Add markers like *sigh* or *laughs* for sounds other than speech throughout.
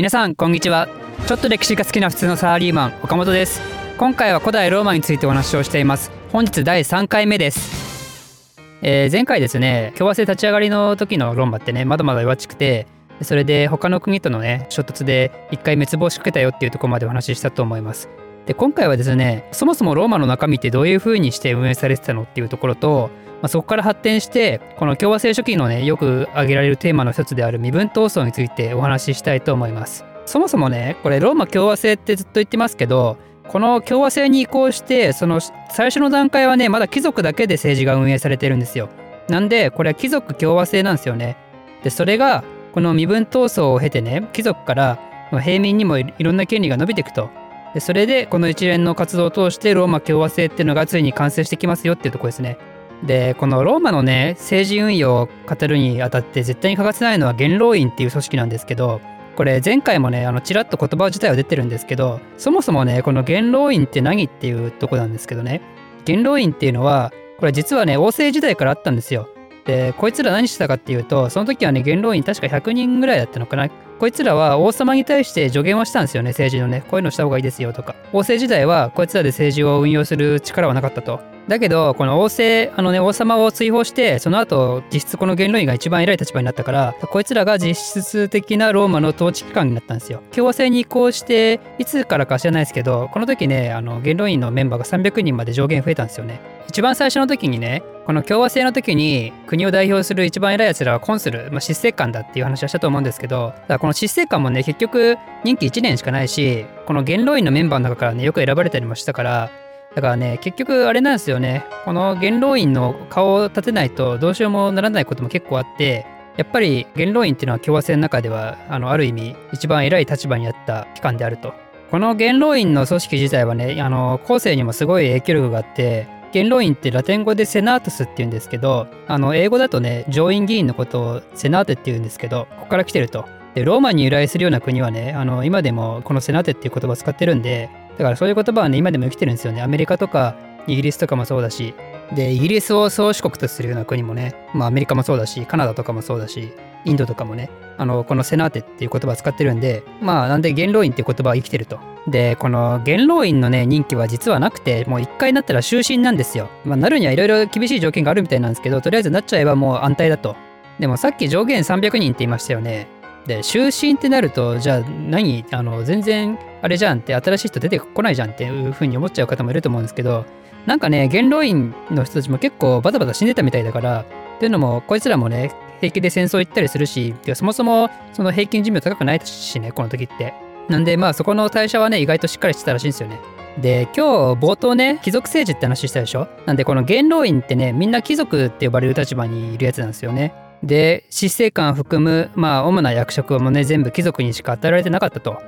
皆さんこんにちは。ちょっと歴史が好きな普通のサラリーマン岡本です。今回は古代ローマについてお話をしています。本日第3回目です、えー前回ですね共和制立ち上がりの時のローマってねまだまだ弱ちくてそれで他の国とのね衝突で一回滅亡しかけたよっていうところまでお話ししたと思います。で今回はですねそもそもローマの中身ってどういう風にして運営されてたのっていうところと、まあ、そこから発展してこの共和制初期のねよく挙げられるテーマの一つである身分闘争についてお話ししたいと思います。そもそもねこれローマ共和制ってずっと言ってますけどこの共和制に移行してその最初の段階はねまだ貴族だけで政治が運営されてるんですよ。なんでこれは貴族共和制なんですよね。でそれがこの身分闘争を経てね貴族から平民にもいろんな権利が伸びていくと。でそれでこの一連の活動を通してローマ共和制っていうのがついに完成してきますよっていうとこですね。でこのローマのね政治運用を語るにあたって絶対に欠かせないのは元老院っていう組織なんですけどこれ前回もねあのちらっと言葉自体は出てるんですけどそもそもねこの元老院って何っていうとこなんですけどね。元老院っていうのはこれ実はね王政時代からあったんですよ。でこいつら何してたかっていうとその時はね元老院確か100人ぐらいだったのかな。こいつらは王様に対して助言をしたんですよね政治のね。こういうのした方がいいですよとか。王政時代はこいつらで政治を運用する力はなかったと。だけどこの王政あのね王様を追放してその後実質この元老院が一番偉い立場になったからこいつらが実質的なローマの統治機関になったんですよ。共和制に移行していつからか知らないですけどこの時ねあの元老院のメンバーが300人まで上限増えたんですよね。一番最初の時にねこの共和制の時に国を代表する一番偉いやつらはコンスル、まあ、執政官だっていう話はしたと思うんですけどだこの執政官もね結局任期1年しかないしこの元老院のメンバーの中からねよく選ばれたりもしたからだからね結局あれなんですよね。この元老院の顔を立てないとどうしようもならないことも結構あってやっぱり元老院っていうのは共和制の中ではあのある意味一番偉い立場にあった機関であると。この元老院の組織自体はねあの後世にもすごい影響力があって元老院ってラテン語でセナートスって言うんですけどあの英語だとね上院議員のことをセナーテって言うんですけどここから来てると。でローマに由来するような国はねあの今でもこのセナーテっていう言葉を使ってるんでだからそういう言葉はね今でも生きてるんですよね。アメリカとかイギリスとかもそうだし。でイギリスを宗主国とするような国もね、まあ、アメリカもそうだしカナダとかもそうだしインドとかもねあのこのセナーテっていう言葉を使ってるんでまあなんで元老院っていう言葉は生きてると。でこの元老院のね任期は実はなくてもう一回なったら終身なんですよ、まあ、なるにはいろいろ厳しい条件があるみたいなんですけどとりあえずなっちゃえばもう安泰だと。でもさっき上限300人って言いましたよね。で終身ってなるとじゃあ何？あの全然あれじゃんって新しい人出てこないじゃんっていうふうに思っちゃう方もいると思うんですけどなんかね元老院の人たちも結構バタバタ死んでたみたいだからっていうのもこいつらもね平気で戦争行ったりするしそもそもその平均寿命高くないしねこの時って。なんでまあそこの代謝はね意外としっかりしてたらしいんですよね。で今日冒頭ね貴族政治って話したでしょ？なんでこの元老院ってねみんな貴族って呼ばれる立場にいるやつなんですよね。で執政官含むまあ主な役職もね全部貴族にしか与えられてなかったと。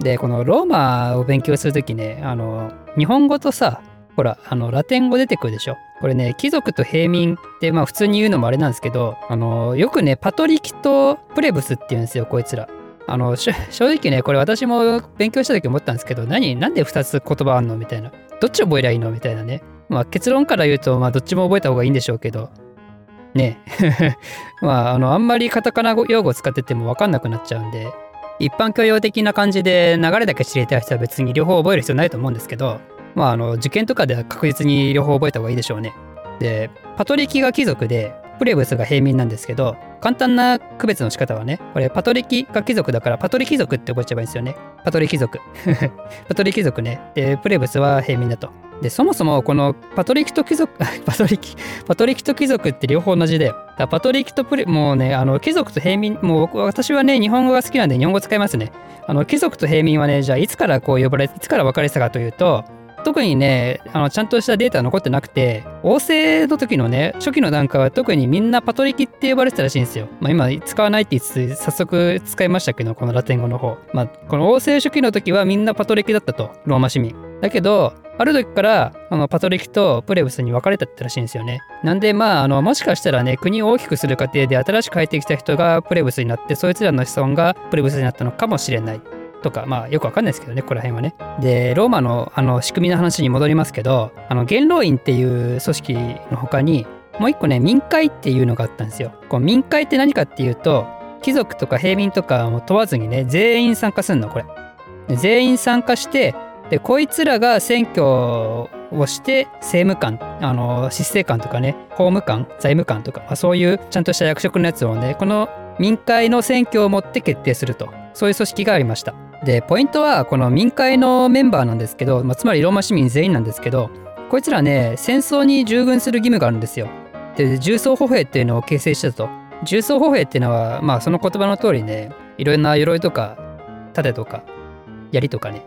でこのローマを勉強する時ねあの日本語とさほらあのラテン語出てくるでしょ。これね貴族と平民ってまあ普通に言うのもあれなんですけどあのよくねパトリキとプレブスって言うんですよこいつら。あの正直ねこれ私も勉強した時思ったんですけど何なんで2つ言葉あんの？みたいな。どっち覚えりゃいいの？みたいなね。まあ結論から言うとまあどっちも覚えた方がいいんでしょうけど。ね。*laughs* まああのあんまりカタカナ用語使ってても分かんなくなっちゃうんで一般教養的な感じで流れだけ知りたい人は別に両方覚える必要ないと思うんですけどまああの受験とかでは確実に両方覚えた方がいいでしょうね。でパトリキが貴族でプレブスが平民なんですけど簡単な区別の仕方はねこれパトリキが貴族だからパトリ貴族って覚えちゃえばいいんですよね。パトリ貴族。*laughs* パトリ貴族ね。でプレブスは平民だと。でそもそもこのパトリキと貴族 *laughs* パトリキパトリキと貴族って両方同じだよだパトリキとプレもうねあの貴族と平民もう私はね日本語が好きなんで日本語使いますね。あの貴族と平民はねじゃあいつからこう呼ばれいつから分かれてたかというと特にねあのちゃんとしたデータは残ってなくて王政の時のね初期の段階は特にみんなパトリキって呼ばれてたらしいんですよ、まあ、今使わないって言いつつ早速使いましたけどこのラテン語の方、まあ、この王政初期の時はみんなパトリキだったとローマ市民だけどある時からあのパトリキとプレブスに分かれたってらしいんですよね。なんでまああのもしかしたらね国を大きくする過程で新しく入ってきた人がプレブスになってそいつらの子孫がプレブスになったのかもしれない。とかまあよくわかんないですけどねここら辺はね。でローマのあの仕組みの話に戻りますけどあの元老院っていう組織の他にもう一個ね民会っていうのがあったんですよ。こう民会って何かっていうと貴族とか平民とかも問わずにね全員参加するのこれ全員参加してでこいつらが選挙をして政務官あの執政官とかね法務官財務官とか、まあ、そういうちゃんとした役職のやつをねこの民会の選挙をもって決定するとそういう組織がありましたでポイントはこの民会のメンバーなんですけど、まあ、つまりローマ市民全員なんですけどこいつらね戦争に従軍する義務があるんですよ。で重装歩兵っていうのを形成してたと。重装歩兵っていうのはまあその言葉の通りねいろんな鎧とか盾とか槍とかね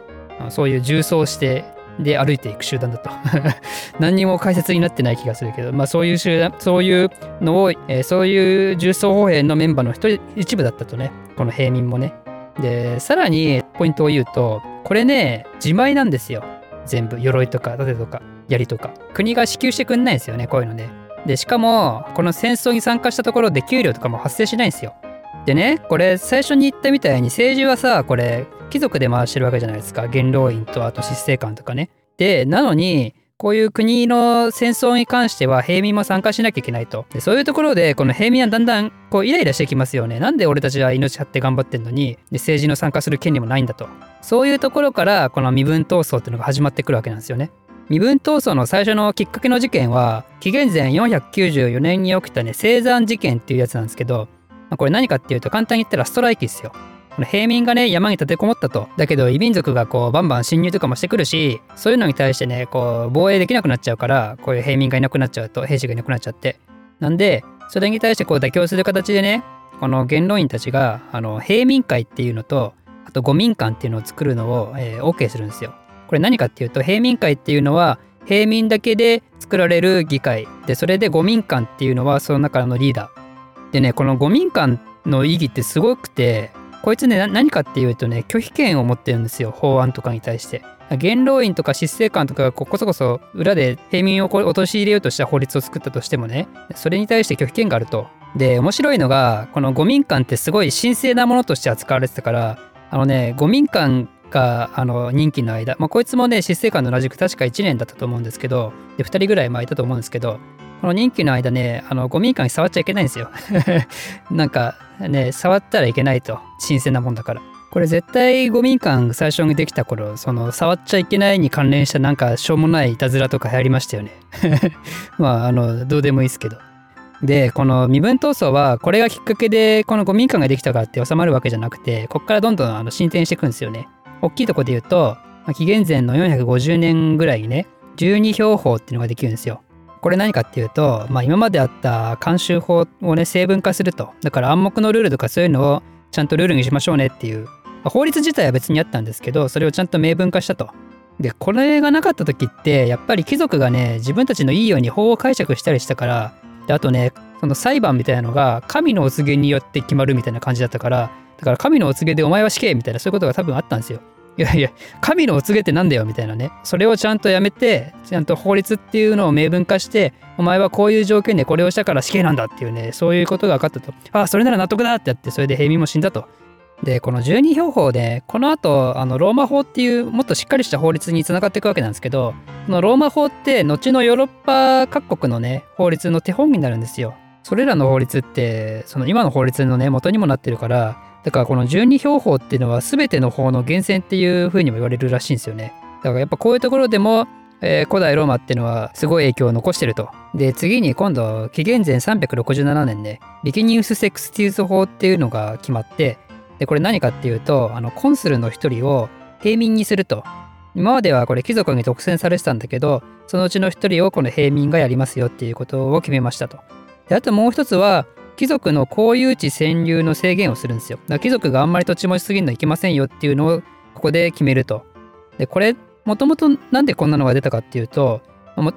そういう重装してで歩いていく集団だと。*laughs* 何にも解説になってない気がするけど、まあ、そういう集団そういうのを、えー、そういう重装歩兵のメンバーの一一部だったとねこの平民もね。でさらにポイントを言うとこれね自前なんですよ。全部。鎧とか盾とか槍とか。国が支給してくんないんですよねこういうのね。でしかもこの戦争に参加したところで給料とかも発生しないんですよ。でねこれ最初に言ったみたいに政治はさこれ貴族で回してるわけじゃないですか。元老院とあと執政官とかね。でなのにこういう国の戦争に関しては平民も参加しなきゃいけないと。でそういうところでこの平民はだんだんこうイライラしてきますよね。なんで俺たちは命張って頑張ってんのにで政治の参加する権利もないんだと。そういうところからこの身分闘争っていうのが始まってくるわけなんですよね。身分闘争の最初のきっかけの事件は紀元前494年に起きたね生山事件っていうやつなんですけどまあ、これ何かっていうと簡単に言ったらストライキですよ。この平民がね山に立てこもったと。だけど異民族がこうバンバン侵入とかもしてくるしそういうのに対してねこう防衛できなくなっちゃうからこういう平民がいなくなっちゃうと兵士がいなくなっちゃって。なんでそれに対してこう妥協する形でねこの元老院たちがあの平民会っていうのとあと五民間っていうのを作るのを、えー、OK するんですよ。これ何かっていうと平民会っていうのは平民だけで作られる議会でそれで五民間っていうのはその中のリーダーでねこの五民間の意義ってすごくてこいつね何かっていうとね拒否権を持ってるんですよ法案とかに対して。元老院とか執政官とかがこそこそ裏で平民を陥れようとした法律を作ったとしてもねそれに対して拒否権があると。で面白いのがこの五民間ってすごい神聖なものとして扱われてたからあのね五民間があの任期の間、まあ、こいつもね執政官と同じく確か1年だったと思うんですけどで2人ぐらい前いたと思うんですけどこの任期の間ね、あの、ゴミ間に触っちゃいけないんですよ。*laughs* なんかね、触ったらいけないと。新鮮なもんだから。これ絶対ゴミ館最初にできた頃、その触っちゃいけないに関連したなんかしょうもないいたずらとか流行りましたよね。*laughs* まあ、あの、どうでもいいですけど。で、この身分闘争は、これがきっかけでこのゴミ館ができたからって収まるわけじゃなくて、こっからどんどんあの進展していくんですよね。大きいとこで言うと、ま、紀元前の450年ぐらいにね、十二票法っていうのができるんですよ。これ何かっていうと、まあ、今まであった慣習法をね成分化するとだから暗黙のルールとかそういうのをちゃんとルールにしましょうねっていう、まあ、法律自体は別にあったんですけどそれをちゃんと明文化したと。でこれがなかった時ってやっぱり貴族がね自分たちのいいように法を解釈したりしたからであとねその裁判みたいなのが神のお告げによって決まるみたいな感じだったからだから神のお告げでお前は死刑みたいなそういうことが多分あったんですよ。いやいや、神のお告げってなんだよみたいなね。それをちゃんとやめて、ちゃんと法律っていうのを明文化して、お前はこういう条件でこれをしたから死刑なんだっていうね、そういうことが分かったと。ああ、それなら納得だってやって、それで平民も死んだと。で、この十二票法で、この後、あの、ローマ法っていうもっとしっかりした法律につながっていくわけなんですけど、このローマ法って、後のヨーロッパ各国のね、法律の手本になるんですよ。それらの法律って、その今の法律のね、元にもなってるから、だからこの十二票法っていうのは全ての法の源泉っていう風にも言われるらしいんですよね。だからやっぱこういうところでも、えー、古代ローマっていうのはすごい影響を残してると。で、次に今度、紀元前367年ね、リキニウス・セクスティウス法っていうのが決まって、で、これ何かっていうと、あの、コンスルの一人を平民にすると。今まではこれ貴族に独占されてたんだけど、そのうちの一人をこの平民がやりますよっていうことを決めましたと。で、あともう一つは、貴族の公有地占有の制限をするんですよ。だから貴族があんまり土地持ちすぎるのはいけませんよっていうのをここで決めると。で、これ、もともとなんでこんなのが出たかっていうと、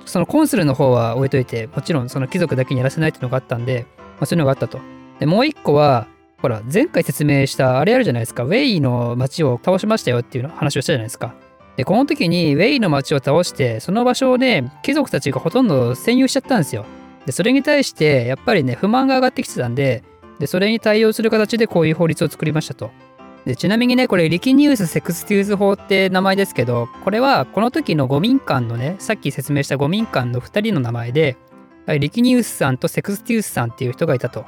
そのコンスルの方は置いといて、もちろんその貴族だけにやらせないっていうのがあったんで、まあ、そういうのがあったと。で、もう一個は、ほら、前回説明したあれあるじゃないですか。ウェイの町を倒しましたよっていう話をしたじゃないですか。で、この時にウェイの町を倒して、その場所をね、貴族たちがほとんど占有しちゃったんですよ。で、それに対して、やっぱりね、不満が上がってきてたんで、で、それに対応する形でこういう法律を作りましたと。で、ちなみにね、これ、リキニウス・セクスティウス法って名前ですけど、これはこの時の五民間のね、さっき説明した五民間の2人の名前で、リキニウスさんとセクスティウスさんっていう人がいたと。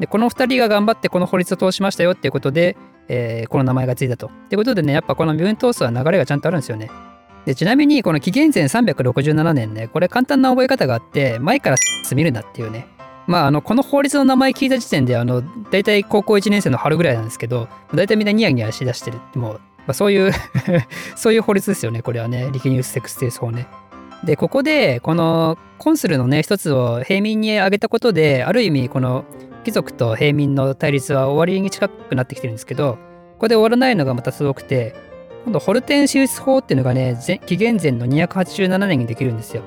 でこの2人が頑張ってこの法律を通しましたよっていうことで、えー、この名前がついたと。ってことでねやっぱこの身分闘争は流れがちゃんとあるんですよね。でちなみにこの紀元前367年ねこれ簡単な覚え方があって前から見るなっていうねまあ、あのこの法律の名前聞いた時点であの大体高校1年生の春ぐらいなんですけど大体みんなニヤニヤしだしてるもう、まあ、そういう *laughs* そういう法律ですよねこれはねリケニウス・セクステース法ね。でここでこのコンスルのね一つを平民に挙げたことである意味この貴族と平民の対立は終わりに近くなってきてるんですけどここで終わらないのがまたすごくて今度ホルテンシウス法っていうのがね紀元前の287年にできるんですよ。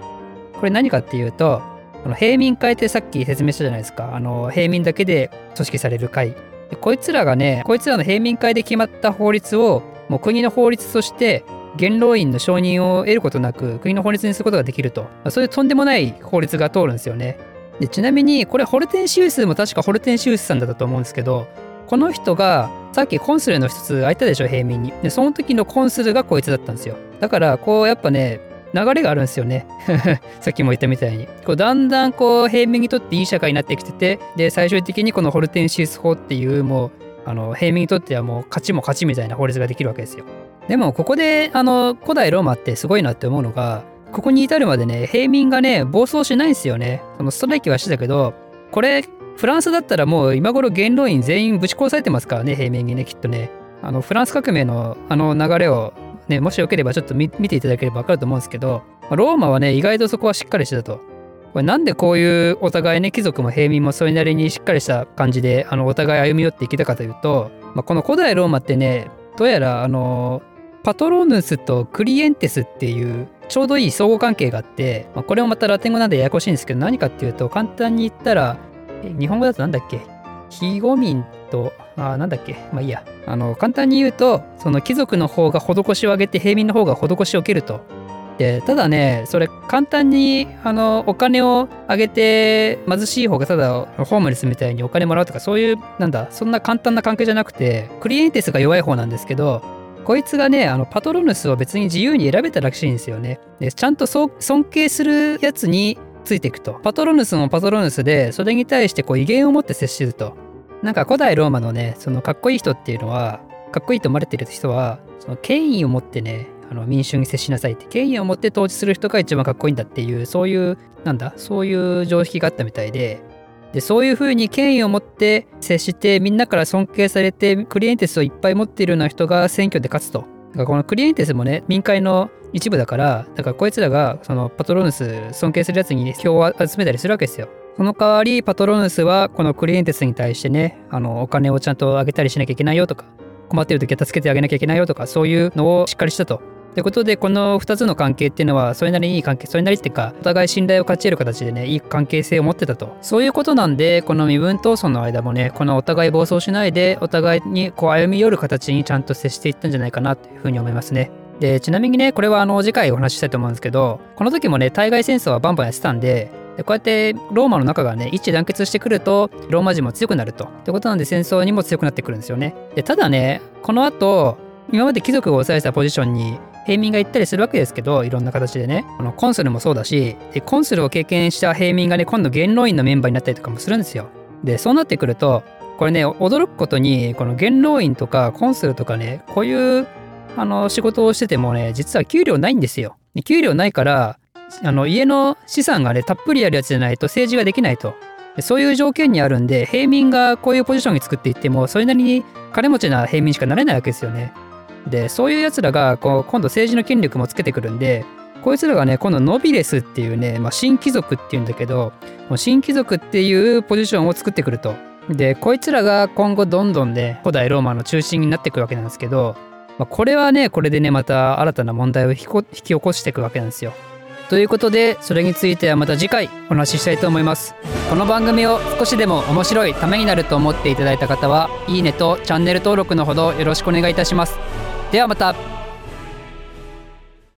これ何かっていうとこの平民会ってさっき説明したじゃないですか。あの平民だけで組織される会。でこいつらがねこいつらの平民会で決まった法律をもう国の法律として元老院の承認を得ることなく国の法律にすることができると。そういうとんでもない法律が通るんですよね。でちなみにこれホルテンシウスも確かホルテンシウスさんだったと思うんですけどこの人がさっきコンスルの一つ空いたでしょ平民に。でその時のコンスルがこいつだったんですよ。だからこうやっぱね流れがあるんですよね。*laughs* さっきも言ったみたいに。こうだんだんこう平民にとっていい社会になってきててで最終的にこのホルテンシス法っていうもうあの平民にとってはもう勝ちも勝ちみたいな法律ができるわけですよ。でもここであの古代ローマってすごいなって思うのがここに至るまでね平民がね暴走しないんですよね。そのストライキはしてたけどこれフランスだったらもう今頃元老院全員ぶち殺されてますからね平民にねきっとね。あのフランス革命のあの流れをねもしよければちょっと見ていただければ分かると思うんですけどローマはね意外とそこはしっかりしてたと。これなんでこういうお互いね貴族も平民もそれなりにしっかりした感じであのお互い歩み寄っていけたかというと、まあ、この古代ローマってねどうやらあのパトロヌスとクリエンテスっていうちょうどいい相互関係があって、まあ、これもまたラテン語なんでややこしいんですけど何かっていうと簡単に言ったら日本語だとなんだっけ？非語民とあなんだっけ？まあいいや。あの簡単に言うとその貴族の方が施しを上げて平民の方が施しを受けると。でただねそれ簡単にあのお金をあげて貧しい方がただホームレスみたいにお金もらうとかそういうなんだそんな簡単な関係じゃなくてクリエンティスが弱い方なんですけどこいつがね、あのパトロヌスを別に自由に選べたらしいんですよね。で、ちゃんと尊敬するやつについていくと。パトロヌスもパトロヌスで、それに対してこう威厳を持って接すると。なんか古代ローマのね、そのかっこいい人っていうのは、かっこいいと思われてる人は、その権威を持ってね、あの民衆に接しなさいって、権威を持って統治する人が一番かっこいいんだっていう、そういう、なんだ、そういう常識があったみたいで、でそういうふうに権威を持って接してみんなから尊敬されてクリエンテスをいっぱい持っているような人が選挙で勝つと。だからこのクリエンテスもね民会の一部だからだからこいつらがそのパトロヌス尊敬するやつに票を集めたりするわけですよ。その代わりパトロヌスはこのクリエンテスに対してねあのお金をちゃんとあげたりしなきゃいけないよとか困ってる時は助けてあげなきゃいけないよとかそういうのをしっかりしたと。ということでこの2つの関係っていうのはそれなりにいい関係それなりっていうかお互い信頼を勝ち得る形でねいい関係性を持ってたとそういうことなんでこの身分闘争の間もねこのお互い暴走しないでお互いにこう歩み寄る形にちゃんと接していったんじゃないかなというふうに思いますね。でちなみにねこれはあの次回お話ししたいと思うんですけどこの時もね対外戦争はバンバンやってたんででこうやってローマの中がね一致団結してくるとローマ人も強くなると。ってことなんで戦争にも強くなってくるんですよね。でただねこの後今まで貴族が抑えたポジションに平民が行ったりするわけですけどいろんな形でね。このコンスルもそうだしコンスルを経験した平民がね今度元老院のメンバーになったりとかもするんですよ。でそうなってくるとこれね驚くことにこの元老院とかコンスルとかねこういうあの仕事をしててもね実は給料ないんですよ。給料ないからあの家の資産がねたっぷりあるやつじゃないと政治ができないと。そういう条件にあるんで平民がこういうポジションに作っていってもそれなりに金持ちな平民しかなれないわけですよね。でそういうやつらがこう今度政治の権力もつけてくるんでこいつらがね今度ノビレスっていうね、まあ、新貴族っていうんだけど新貴族っていうポジションを作ってくると。でこいつらが今後どんどんね古代ローマの中心になっていくわけなんですけど、まあ、これはねこれでねまた新たな問題を引き起こしていくわけなんですよ。ということでそれについてはまた次回お話ししたいと思います。この番組を少しでも面白いためになると思っていただいた方はいいねとチャンネル登録のほどよろしくお願いいたします。ではまた